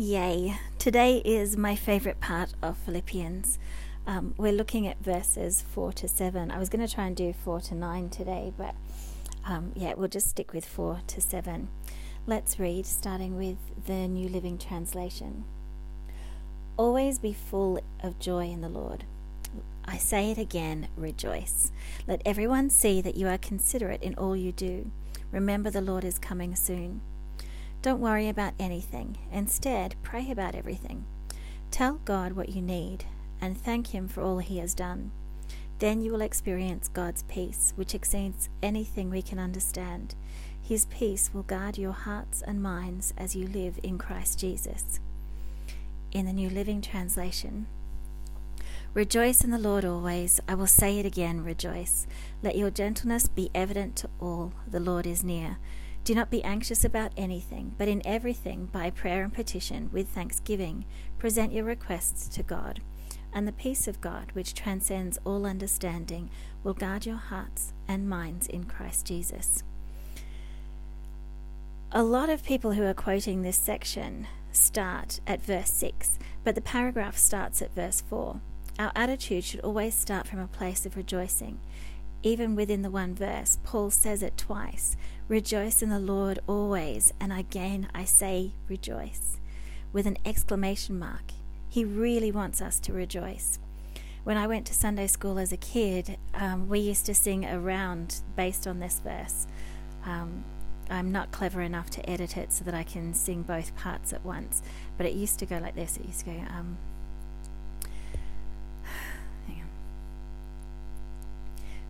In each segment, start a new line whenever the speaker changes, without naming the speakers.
Yay! Today is my favorite part of Philippians. Um, we're looking at verses 4 to 7. I was going to try and do 4 to 9 today, but um, yeah, we'll just stick with 4 to 7. Let's read, starting with the New Living Translation. Always be full of joy in the Lord. I say it again, rejoice. Let everyone see that you are considerate in all you do. Remember, the Lord is coming soon. Don't worry about anything. Instead, pray about everything. Tell God what you need and thank Him for all He has done. Then you will experience God's peace, which exceeds anything we can understand. His peace will guard your hearts and minds as you live in Christ Jesus. In the New Living Translation, Rejoice in the Lord always. I will say it again, rejoice. Let your gentleness be evident to all. The Lord is near. Do not be anxious about anything, but in everything, by prayer and petition, with thanksgiving, present your requests to God. And the peace of God, which transcends all understanding, will guard your hearts and minds in Christ Jesus. A lot of people who are quoting this section start at verse 6, but the paragraph starts at verse 4. Our attitude should always start from a place of rejoicing. Even within the one verse, Paul says it twice Rejoice in the Lord always, and again I say rejoice, with an exclamation mark. He really wants us to rejoice. When I went to Sunday school as a kid, um, we used to sing around based on this verse. Um, I'm not clever enough to edit it so that I can sing both parts at once, but it used to go like this. It used to go, um,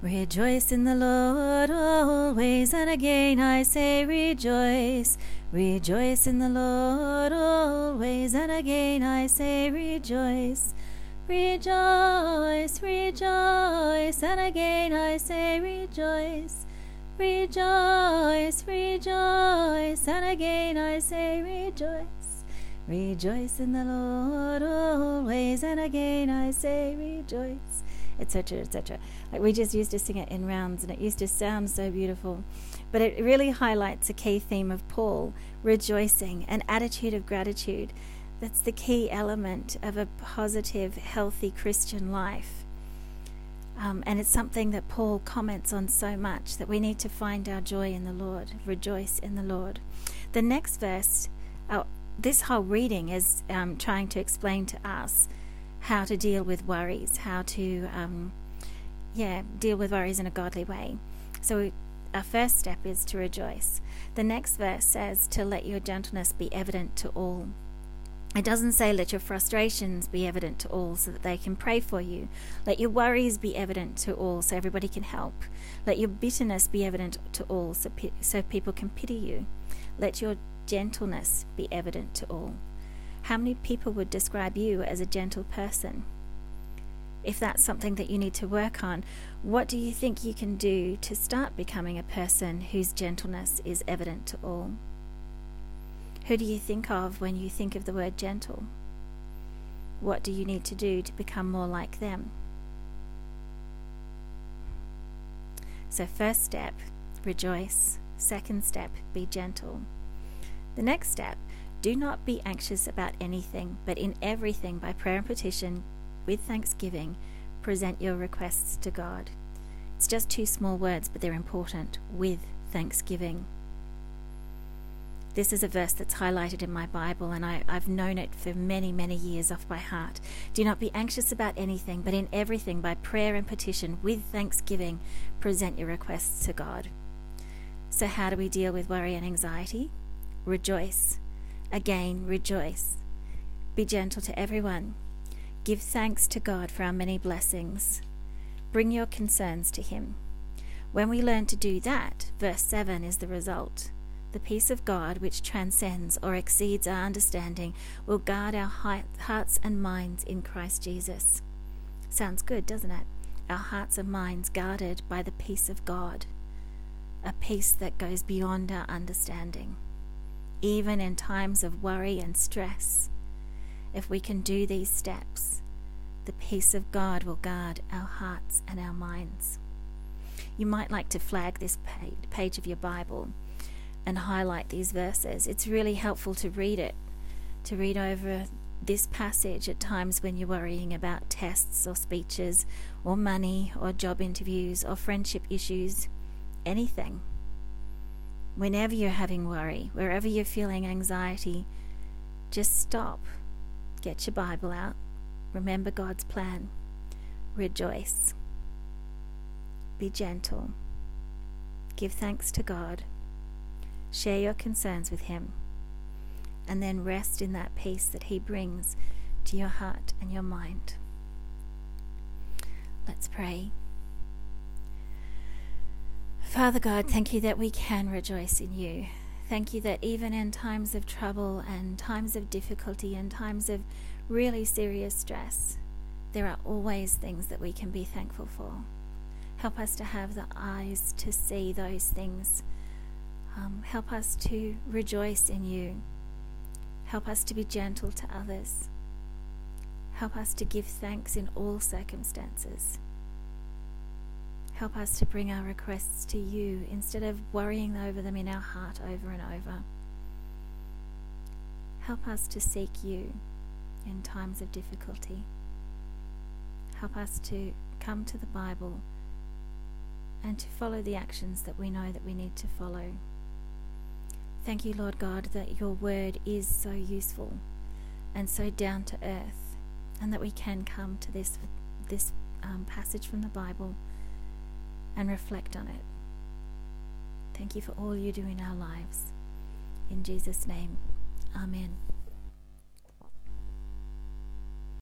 Rejoice in the Lord always, and again I say rejoice. Rejoice in the Lord always, and again I say rejoice. Rejoice, rejoice, and again I say rejoice. Rejoice, rejoice, and again I say rejoice. Rejoice in the Lord always, and again I say rejoice etc., etc. Like we just used to sing it in rounds, and it used to sound so beautiful. But it really highlights a key theme of Paul rejoicing, an attitude of gratitude. That's the key element of a positive, healthy Christian life. Um, and it's something that Paul comments on so much that we need to find our joy in the Lord, rejoice in the Lord. The next verse, uh, this whole reading is um, trying to explain to us how to deal with worries, how to, um, yeah, deal with worries in a godly way. So our first step is to rejoice. The next verse says to let your gentleness be evident to all. It doesn't say let your frustrations be evident to all so that they can pray for you. Let your worries be evident to all so everybody can help. Let your bitterness be evident to all so, pe- so people can pity you. Let your gentleness be evident to all. How many people would describe you as a gentle person? If that's something that you need to work on, what do you think you can do to start becoming a person whose gentleness is evident to all? Who do you think of when you think of the word gentle? What do you need to do to become more like them? So, first step, rejoice. Second step, be gentle. The next step do not be anxious about anything, but in everything, by prayer and petition, with thanksgiving, present your requests to God. It's just two small words, but they're important with thanksgiving. This is a verse that's highlighted in my Bible, and I, have known it for many, many years off by heart. Do not be anxious about anything, but in everything, by prayer and petition, with thanksgiving, present your requests to God. So, how do we deal with worry and anxiety? Rejoice Again, rejoice. Be gentle to everyone. Give thanks to God for our many blessings. Bring your concerns to Him. When we learn to do that, verse 7 is the result. The peace of God, which transcends or exceeds our understanding, will guard our hearts and minds in Christ Jesus. Sounds good, doesn't it? Our hearts and minds guarded by the peace of God, a peace that goes beyond our understanding even in times of worry and stress. If we can do these steps, the peace of God will guard our hearts and our minds. You might like to flag this page of your Bible and highlight these verses. It's really helpful to read it, to read over this passage at times when you're worrying about tests or speeches or money or job interviews or friendship issues, anything whenever you're having worry, wherever you're feeling anxiety, just stop, get your Bible out, remember God's plan, rejoice, be gentle, give thanks to God, share your concerns with Him, and then rest in that peace that He brings to your heart and your mind. Let's pray. Father God, thank you that we can rejoice in you. Thank you that even in times of trouble and times of difficulty and times of really serious stress, there are always things that we can be thankful for. Help us to have the eyes to see those things. Um, help us to rejoice in you. Help us to be gentle to others. Help us to give thanks in all circumstances. Help us to bring our requests to you instead of worrying over them in our heart over and over. Help us to seek you in times of difficulty. Help us to come to the Bible and to follow the actions that we know that we need to follow. Thank you, Lord God, that your word is so useful and so down to earth, and that we can come to this this um, passage from the Bible and reflect on it. Thank you for all you do in our lives. In Jesus' name, Amen.